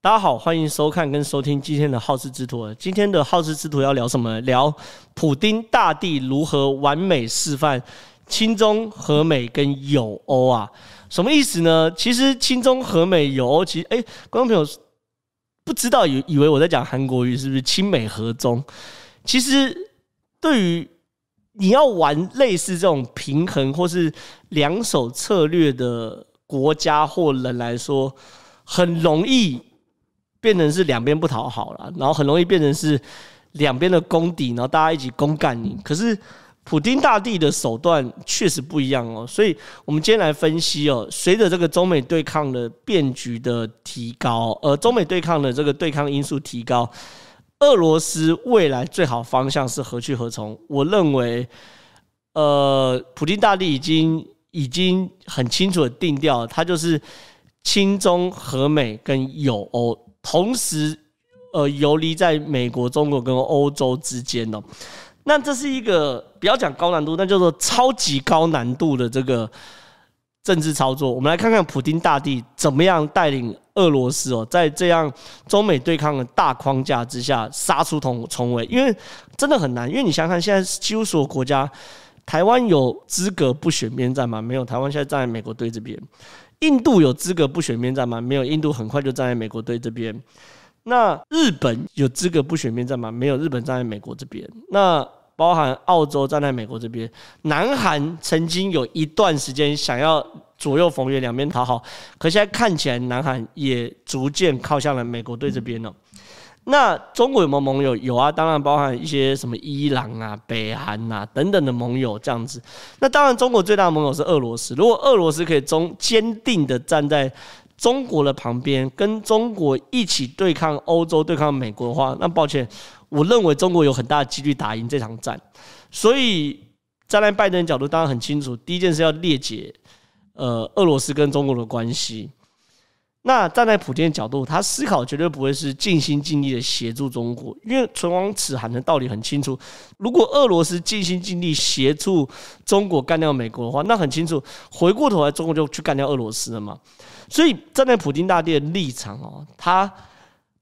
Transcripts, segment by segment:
大家好，欢迎收看跟收听今天的好事之徒。今天的好事之徒要聊什么？聊普丁大帝如何完美示范亲中和美跟友欧啊？什么意思呢？其实亲中和美友欧，其实哎，观众朋友不知道以以为我在讲韩国语，是不是亲美和中？其实对于你要玩类似这种平衡或是两手策略的国家或人来说，很容易。变成是两边不讨好了，然后很容易变成是两边的公敌，然后大家一起公干你。可是普丁大帝的手段确实不一样哦，所以我们今天来分析哦，随着这个中美对抗的变局的提高，而中美对抗的这个对抗因素提高，俄罗斯未来最好方向是何去何从？我认为，呃，普丁大帝已经已经很清楚的定调，他就是亲中和美跟友欧。同时，呃，游离在美国、中国跟欧洲之间哦，那这是一个不要讲高难度，那叫做超级高难度的这个政治操作。我们来看看普丁大帝怎么样带领俄罗斯哦，在这样中美对抗的大框架之下杀出重重围，因为真的很难。因为你想想看，现在几乎所有国家，台湾有资格不选边站吗？没有，台湾现在站在美国队这边。印度有资格不选边站吗？没有，印度很快就站在美国队这边。那日本有资格不选边站吗？没有，日本站在美国这边。那包含澳洲站在美国这边。南韩曾经有一段时间想要左右逢源，两边讨好，可现在看起来南韩也逐渐靠向了美国队这边了。那中国有没有盟友？有啊，当然包含一些什么伊朗啊、北韩啊等等的盟友这样子。那当然，中国最大的盟友是俄罗斯。如果俄罗斯可以中坚定的站在中国的旁边，跟中国一起对抗欧洲、对抗美国的话，那抱歉，我认为中国有很大的几率打赢这场战。所以站在拜登角度，当然很清楚，第一件事要裂解呃俄罗斯跟中国的关系。那站在普京的角度，他思考绝对不会是尽心尽力的协助中国，因为唇亡齿寒的道理很清楚。如果俄罗斯尽心尽力协助中国干掉美国的话，那很清楚，回过头来中国就去干掉俄罗斯了嘛。所以站在普京大帝的立场哦，他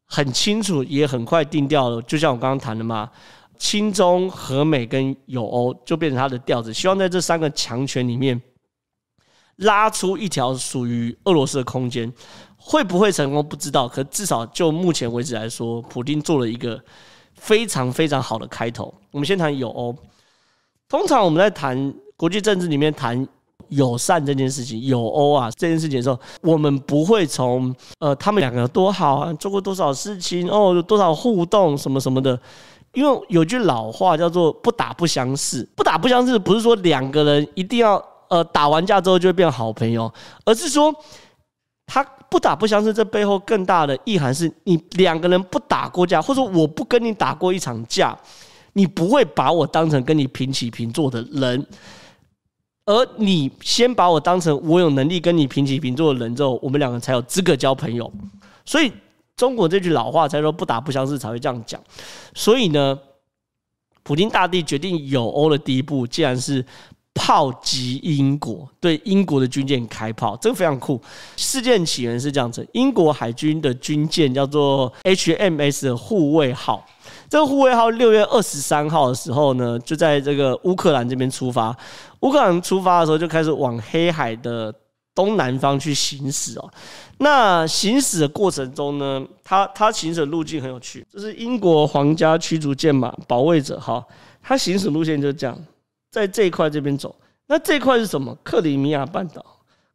很清楚，也很快定调了。就像我刚刚谈的嘛，亲中和美跟友欧就变成他的调子，希望在这三个强权里面拉出一条属于俄罗斯的空间。会不会成功不知道，可至少就目前为止来说，普丁做了一个非常非常好的开头。我们先谈友欧。通常我们在谈国际政治里面谈友善这件事情，友欧啊这件事情的时候，我们不会从呃他们两个有多好啊，做过多少事情哦，有多少互动什么什么的。因为有句老话叫做“不打不相识”，不打不相识不是说两个人一定要呃打完架之后就会变好朋友，而是说他。不打不相识，这背后更大的意涵是你两个人不打过架，或者说我不跟你打过一场架，你不会把我当成跟你平起平坐的人，而你先把我当成我有能力跟你平起平坐的人之后，我们两个才有资格交朋友。所以中国这句老话才说不打不相识才会这样讲。所以呢，普京大帝决定友欧的第一步，既然是。炮击英国，对英国的军舰开炮，这个非常酷。事件起源是这样子：英国海军的军舰叫做 HMS 护卫号。这个护卫号六月二十三号的时候呢，就在这个乌克兰这边出发。乌克兰出发的时候，就开始往黑海的东南方去行驶哦。那行驶的过程中呢，它它行驶路径很有趣，这是英国皇家驱逐舰嘛，保卫者哈。它行驶路线就是这样。在这一块这边走，那这一块是什么？克里米亚半岛，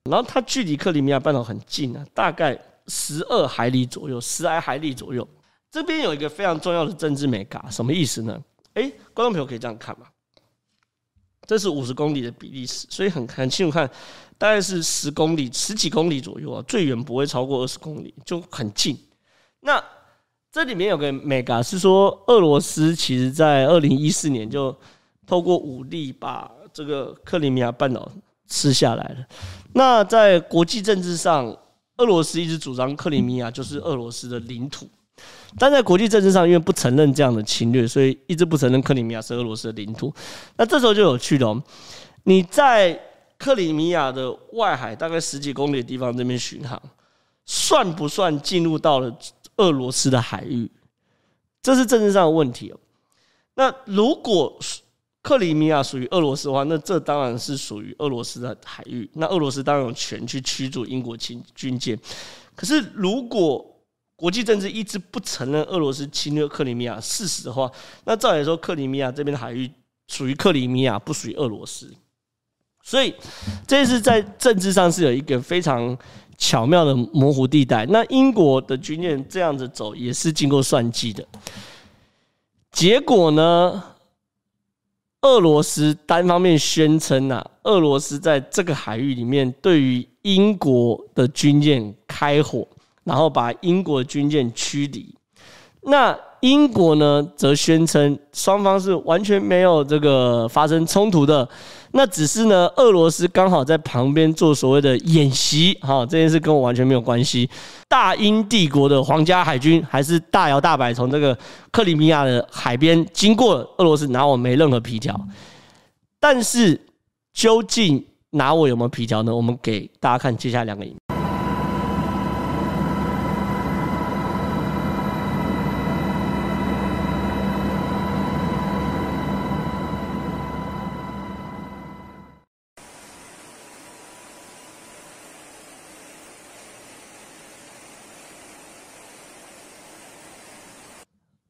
然后它距离克里米亚半岛很近啊，大概十二海里左右，十来海里左右。这边有一个非常重要的政治美感，什么意思呢？哎，观众朋友可以这样看嘛，这是五十公里的比利时，所以很很清楚看，大概是十公里、十几公里左右啊，最远不会超过二十公里，就很近。那这里面有个美感是说，俄罗斯其实在二零一四年就。透过武力把这个克里米亚半岛吃下来了。那在国际政治上，俄罗斯一直主张克里米亚就是俄罗斯的领土，但在国际政治上，因为不承认这样的侵略，所以一直不承认克里米亚是俄罗斯的领土。那这时候就有趣了，你在克里米亚的外海大概十几公里的地方这边巡航，算不算进入到了俄罗斯的海域？这是政治上的问题哦。那如果克里米亚属于俄罗斯的话，那这当然是属于俄罗斯的海域。那俄罗斯当然有权去驱逐英国军军舰。可是如果国际政治一直不承认俄罗斯侵略克里米亚事实的话，那照理说，克里米亚这边的海域属于克里米亚，不属于俄罗斯。所以这是在政治上是有一个非常巧妙的模糊地带。那英国的军舰这样子走也是经过算计的。结果呢，俄罗斯单方面宣称啊，俄罗斯在这个海域里面对于英国的军舰开火，然后把英国军舰驱离。那英国呢，则宣称双方是完全没有这个发生冲突的。那只是呢，俄罗斯刚好在旁边做所谓的演习，哈，这件事跟我完全没有关系。大英帝国的皇家海军还是大摇大摆从这个克里米亚的海边经过俄罗斯，拿我没任何皮条。但是究竟拿我有没有皮条呢？我们给大家看接下来两个影片。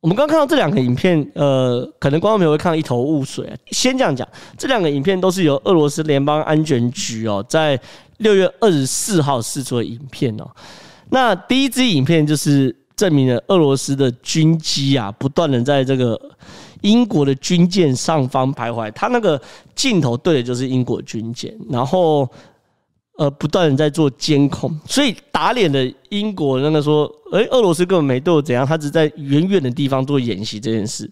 我们刚看到这两个影片，呃，可能观众朋友会看到一头雾水啊。先这样讲，这两个影片都是由俄罗斯联邦安全局哦，在六月二十四号释出的影片哦。那第一支影片就是证明了俄罗斯的军机啊，不断的在这个英国的军舰上方徘徊，它那个镜头对的就是英国军舰，然后。呃，不断的在做监控，所以打脸的英国那个说，诶、俄罗斯根本没对我怎样，他只在远远的地方做演习这件事。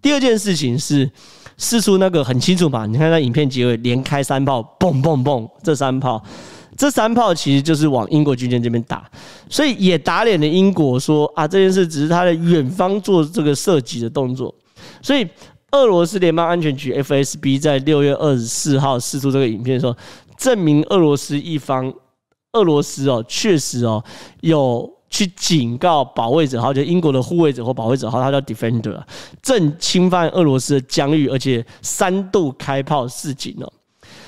第二件事情是，试出那个很清楚嘛，你看那影片结尾连开三炮，嘣嘣嘣，这三炮，这三炮其实就是往英国军舰这边打，所以也打脸了英国说啊，这件事只是他的远方做这个射击的动作，所以俄罗斯联邦安全局 FSB 在六月二十四号试出这个影片说。证明俄罗斯一方，俄罗斯哦，确实哦，有去警告保卫者号，就英国的护卫者或保卫者号，他叫 Defender，正侵犯俄罗斯的疆域，而且三度开炮示警哦，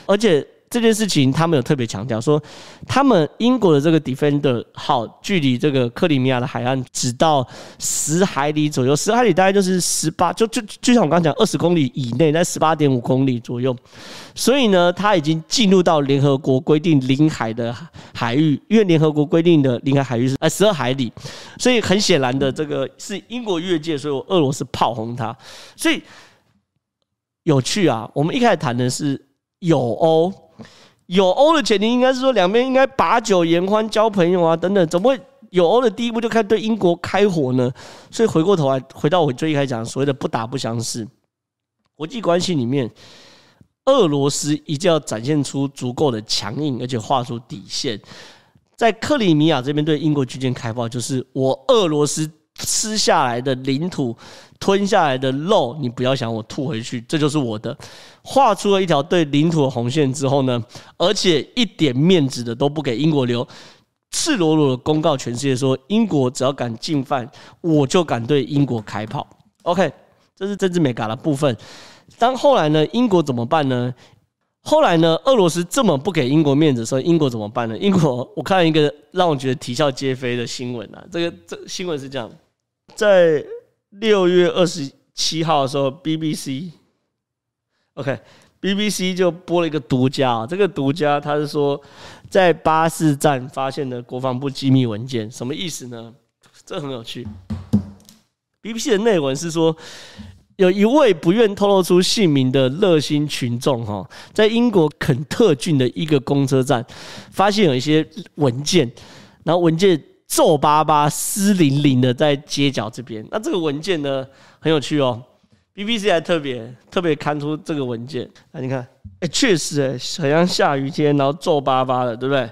而且。这件事情，他们有特别强调说，他们英国的这个 Defender 号距离这个克里米亚的海岸只到十海里左右，十海里大概就是十八，就就就像我刚刚讲，二十公里以内，在十八点五公里左右。所以呢，他已经进入到联合国规定领海的海域，因为联合国规定的领海海域是呃十二海里，所以很显然的，这个是英国越界，所以俄罗斯炮轰他。所以有趣啊，我们一开始谈的是有欧。有欧的前提应该是说，两边应该把酒言欢、交朋友啊等等，怎么会有欧的第一步就开始对英国开火呢？所以回过头来，回到我最一开始讲所谓的不打不相识，国际关系里面，俄罗斯一定要展现出足够的强硬，而且画出底线。在克里米亚这边对英国军舰开炮，就是我俄罗斯。吃下来的领土，吞下来的肉，你不要想我吐回去，这就是我的。画出了一条对领土的红线之后呢，而且一点面子的都不给英国留，赤裸裸的公告全世界说，英国只要敢进犯，我就敢对英国开炮。OK，这是政治美感的部分。当后来呢，英国怎么办呢？后来呢，俄罗斯这么不给英国面子，所以英国怎么办呢？英国，我看一个让我觉得啼笑皆非的新闻啊，这个这新闻是这样。在六月二十七号的时候，BBC，OK，BBC 就播了一个独家。这个独家他是说，在巴士站发现的国防部机密文件，什么意思呢？这很有趣。BBC 的内文是说，有一位不愿透露出姓名的热心群众，哈，在英国肯特郡的一个公车站，发现有一些文件，然后文件。皱巴巴、湿淋淋的在街角这边，那这个文件呢，很有趣哦。BBC 还特别特别刊出这个文件，那你看，哎，确实哎，好像下雨天，然后皱巴巴的，对不对？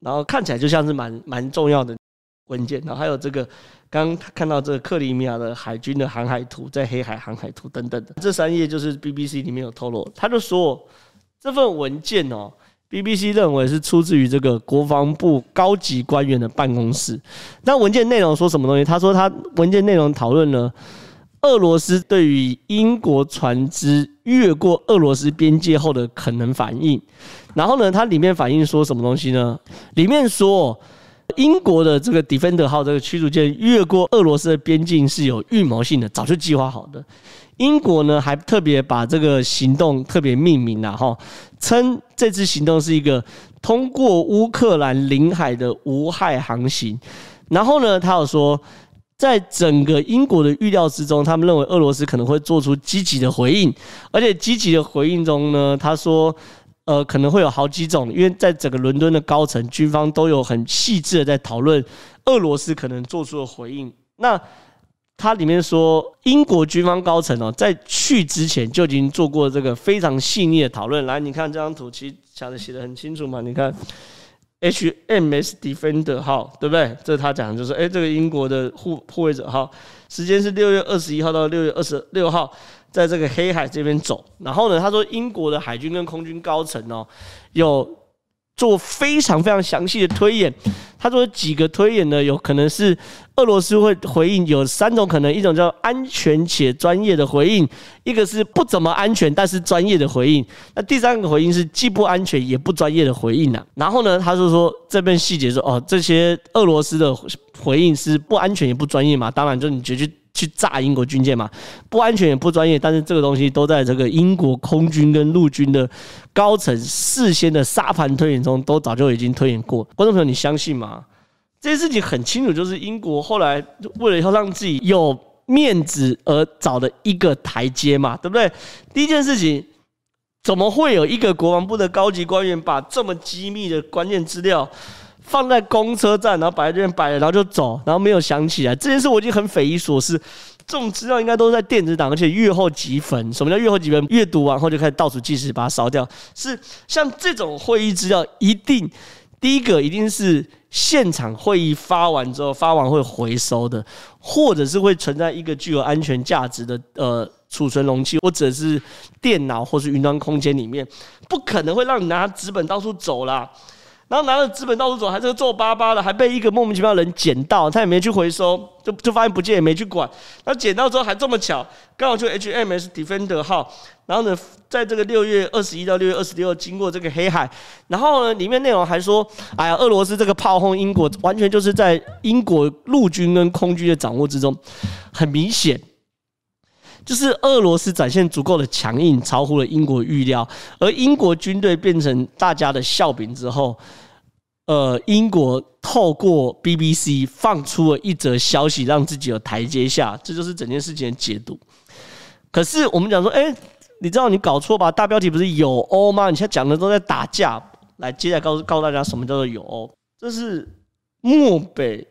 然后看起来就像是蛮蛮重要的文件。然后还有这个，刚刚看到这个克里米亚的海军的航海图，在黑海航海图等等的，这三页就是 BBC 里面有透露，他就说这份文件哦。BBC 认为是出自于这个国防部高级官员的办公室。那文件内容说什么东西？他说他文件内容讨论了俄罗斯对于英国船只越过俄罗斯边界后的可能反应。然后呢，它里面反映说什么东西呢？里面说英国的这个 Defender 号这个驱逐舰越过俄罗斯的边境是有预谋性的，早就计划好的。英国呢还特别把这个行动特别命名了哈，称这次行动是一个通过乌克兰领海的无害航行。然后呢，他有说，在整个英国的预料之中，他们认为俄罗斯可能会做出积极的回应，而且积极的回应中呢，他说，呃，可能会有好几种，因为在整个伦敦的高层军方都有很细致的在讨论俄罗斯可能做出的回应。那它里面说，英国军方高层哦，在去之前就已经做过这个非常细腻的讨论。来，你看这张图，其实讲的写的很清楚嘛。你看，HMS Defender 号，对不对？这是他讲的，就是哎，这个英国的护护卫者号，时间是六月二十一号到六月二十六号，在这个黑海这边走。然后呢，他说英国的海军跟空军高层哦，有。做非常非常详细的推演，他说几个推演呢，有可能是俄罗斯会回应，有三种可能，一种叫安全且专业的回应，一个是不怎么安全但是专业的回应，那第三个回应是既不安全也不专业的回应呢。然后呢，他就说这边细节说哦，这些俄罗斯的回应是不安全也不专业嘛，当然就你觉得。去炸英国军舰嘛，不安全也不专业，但是这个东西都在这个英国空军跟陆军的高层事先的沙盘推演中，都早就已经推演过。观众朋友，你相信吗？这件事情很清楚，就是英国后来为了要让自己有面子而找的一个台阶嘛，对不对？第一件事情，怎么会有一个国防部的高级官员把这么机密的关键资料？放在公车站，然后摆在这边摆了，然后就走，然后没有想起来这件事，我已经很匪夷所思。这种资料应该都在电子档，而且阅后即焚。什么叫阅后即焚？阅读完后就开始倒数计时，把它烧掉。是像这种会议资料，一定第一个一定是现场会议发完之后，发完会回收的，或者是会存在一个具有安全价值的呃储存容器，或者是电脑或是云端空间里面，不可能会让你拿纸本到处走啦。然后拿着资本到处走，还是皱巴巴的，还被一个莫名其妙的人捡到，他也没去回收，就就发现不见，也没去管。然后捡到之后还这么巧，刚好就 HMS Defender 号。然后呢，在这个六月二十一到六月二十六经过这个黑海，然后呢，里面内容还说，哎呀，俄罗斯这个炮轰英国，完全就是在英国陆军跟空军的掌握之中，很明显，就是俄罗斯展现足够的强硬，超乎了英国预料，而英国军队变成大家的笑柄之后。呃，英国透过 BBC 放出了一则消息，让自己有台阶下，这就是整件事情的解读。可是我们讲说，哎，你知道你搞错吧？大标题不是有欧吗？你现在讲的都在打架。来，接下来告诉告诉大家，什么叫做有欧？这是漠北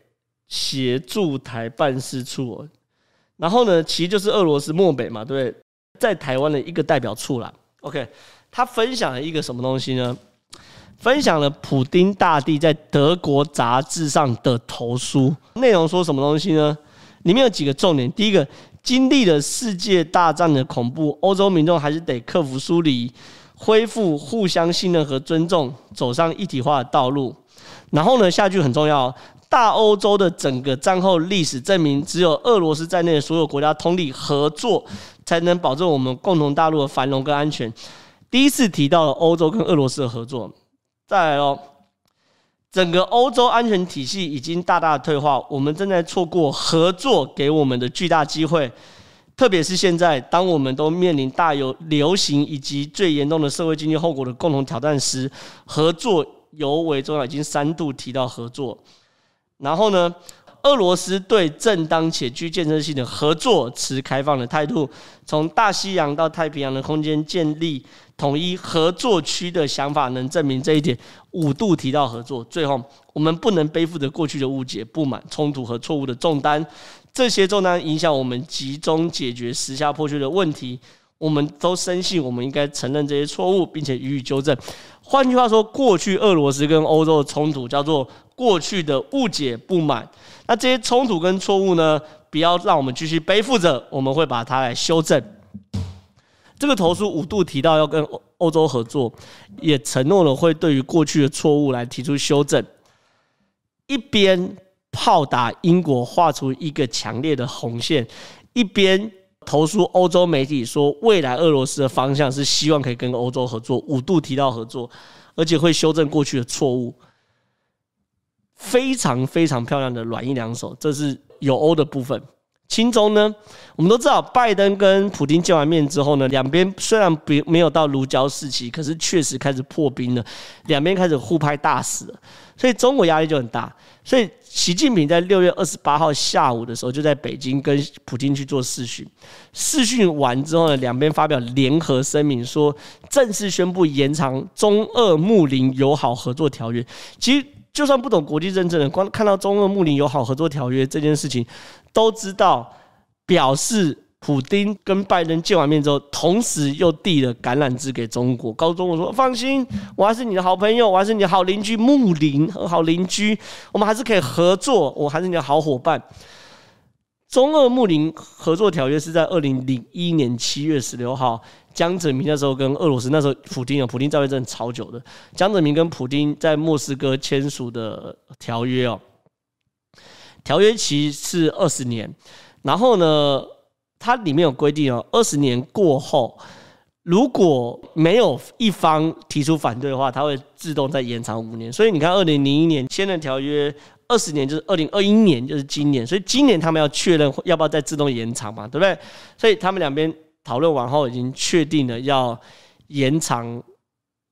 协助台办事处，然后呢，其实就是俄罗斯漠北嘛，对不对？在台湾的一个代表处啦。OK，他分享了一个什么东西呢？分享了普丁大帝在德国杂志上的投书，内容说什么东西呢？里面有几个重点。第一个，经历了世界大战的恐怖，欧洲民众还是得克服疏离，恢复互相信任和尊重，走上一体化的道路。然后呢，下句很重要，大欧洲的整个战后历史证明，只有俄罗斯在内的所有国家通力合作，才能保证我们共同大陆的繁荣跟安全。第一次提到了欧洲跟俄罗斯的合作。再来哦，整个欧洲安全体系已经大大退化，我们正在错过合作给我们的巨大机会。特别是现在，当我们都面临大有流行以及最严重的社会经济后果的共同挑战时，合作尤为重要。已经三度提到合作，然后呢，俄罗斯对正当且具建设性的合作持开放的态度，从大西洋到太平洋的空间建立统一合作区的想法能证明这一点。五度提到合作，最后我们不能背负着过去的误解、不满、冲突和错误的重担，这些重担影响我们集中解决时下迫切的问题。我们都深信，我们应该承认这些错误，并且予以纠正。换句话说，过去俄罗斯跟欧洲的冲突叫做过去的误解、不满。那这些冲突跟错误呢，不要让我们继续背负着，我们会把它来修正。这个投诉五度提到要跟欧欧洲合作，也承诺了会对于过去的错误来提出修正。一边炮打英国，画出一个强烈的红线；一边投诉欧洲媒体说，未来俄罗斯的方向是希望可以跟欧洲合作，五度提到合作，而且会修正过去的错误。非常非常漂亮的软硬两手，这是有欧的部分。亲中呢，我们都知道，拜登跟普京见完面之后呢，两边虽然没没有到如胶似漆，可是确实开始破冰了，两边开始互拍大使了，所以中国压力就很大。所以习近平在六月二十八号下午的时候，就在北京跟普京去做视讯。视讯完之后呢，两边发表联合声明，说正式宣布延长中俄睦邻友好合作条约。其实就算不懂国际政治的，光看到中俄睦邻友好合作条约这件事情。都知道，表示普丁跟拜登见完面之后，同时又递了橄榄枝给中国，告诉中国说：“放心，我还是你的好朋友，我还是你的好邻居，睦邻和好邻居，我们还是可以合作，我还是你的好伙伴。”中俄睦邻合作条约是在二零零一年七月十六号，江泽民那时候跟俄罗斯那时候普丁啊，普丁在位真的超久的，江泽民跟普丁在莫斯科签署的条约哦。条约期是二十年，然后呢，它里面有规定哦，二十年过后，如果没有一方提出反对的话，它会自动再延长五年。所以你看，二零零一年签的条约，二十年就是二零二一年，就是今年。所以今年他们要确认要不要再自动延长嘛，对不对？所以他们两边讨论完后，已经确定了要延长。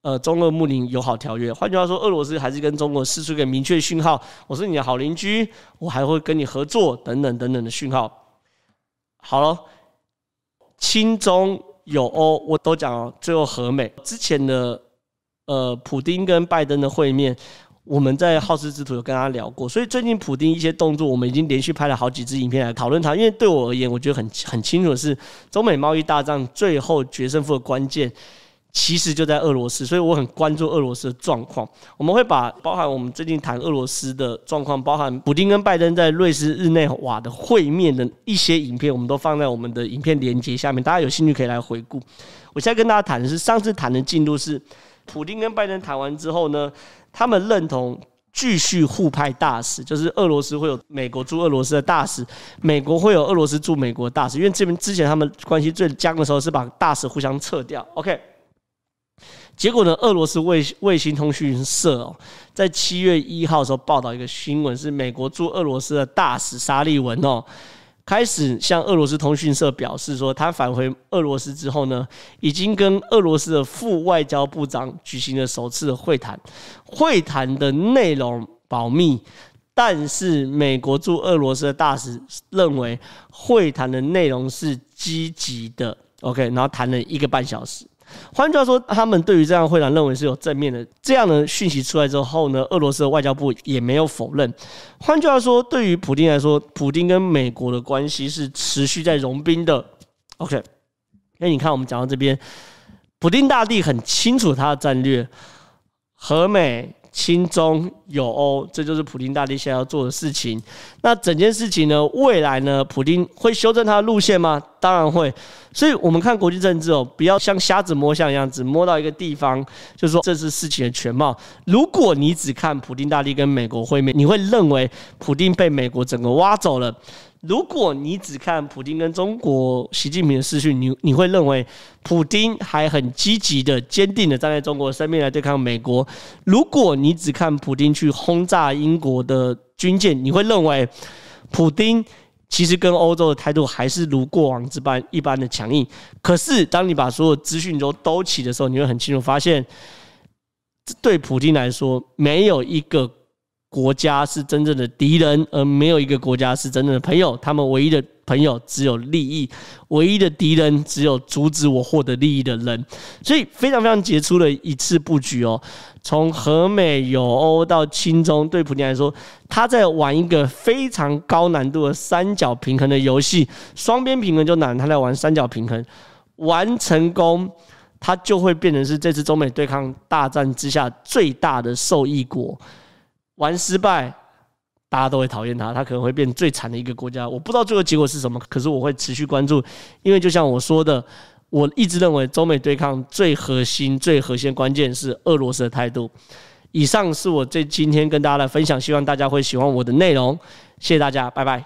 呃，中俄睦邻友好条约，换句话说，俄罗斯还是跟中国释出一个明确讯号，我是你的好邻居，我还会跟你合作，等等等等的讯号。好了，亲中友欧我都讲了，最后和美之前的呃，普丁跟拜登的会面，我们在好事之徒有跟他聊过，所以最近普丁一些动作，我们已经连续拍了好几支影片来讨论他，因为对我而言，我觉得很很清楚的是，中美贸易大战最后决胜负的关键。其实就在俄罗斯，所以我很关注俄罗斯的状况。我们会把包含我们最近谈俄罗斯的状况，包含普丁跟拜登在瑞士日内瓦的会面的一些影片，我们都放在我们的影片连接下面，大家有兴趣可以来回顾。我现在跟大家谈的是上次谈的进度是，普丁跟拜登谈完之后呢，他们认同继续互派大使，就是俄罗斯会有美国驻俄罗斯的大使，美国会有俄罗斯驻美国大使，因为这边之前他们关系最僵的时候是把大使互相撤掉。OK。结果呢？俄罗斯卫卫星通讯社哦，在七月一号的时候报道一个新闻，是美国驻俄罗斯的大使沙利文哦，开始向俄罗斯通讯社表示说，他返回俄罗斯之后呢，已经跟俄罗斯的副外交部长举行了首次会谈，会谈的内容保密，但是美国驻俄罗斯的大使认为会谈的内容是积极的。OK，然后谈了一个半小时。换句话说，他们对于这样会谈认为是有正面的这样的讯息出来之后呢，俄罗斯的外交部也没有否认。换句话说，对于普京来说，普京跟美国的关系是持续在融冰的。OK，那你看我们讲到这边，普京大帝很清楚他的战略，和美。亲中友欧，这就是普丁大帝现在要做的事情。那整件事情呢，未来呢，普丁会修正他的路线吗？当然会。所以，我们看国际政治哦，不要像瞎子摸象一样，只摸到一个地方，就是说这是事情的全貌。如果你只看普丁大帝跟美国会面，你会认为普丁被美国整个挖走了。如果你只看普京跟中国习近平的视讯，你你会认为普丁还很积极的、坚定的站在中国身边来对抗美国。如果你只看普丁去轰炸英国的军舰，你会认为普丁其实跟欧洲的态度还是如过往之般一般的强硬。可是，当你把所有资讯都兜齐的时候，你会很清楚发现，对普京来说，没有一个。国家是真正的敌人，而没有一个国家是真正的朋友。他们唯一的朋友只有利益，唯一的敌人只有阻止我获得利益的人。所以非常非常杰出的一次布局哦，从和美友欧到亲中，对普京来说，他在玩一个非常高难度的三角平衡的游戏。双边平衡就难，他在玩三角平衡，玩成功，他就会变成是这次中美对抗大战之下最大的受益国。玩失败，大家都会讨厌他，他可能会变最惨的一个国家。我不知道最后结果是什么，可是我会持续关注，因为就像我说的，我一直认为中美对抗最核心、最核心的关键是俄罗斯的态度。以上是我这今天跟大家的分享，希望大家会喜欢我的内容。谢谢大家，拜拜。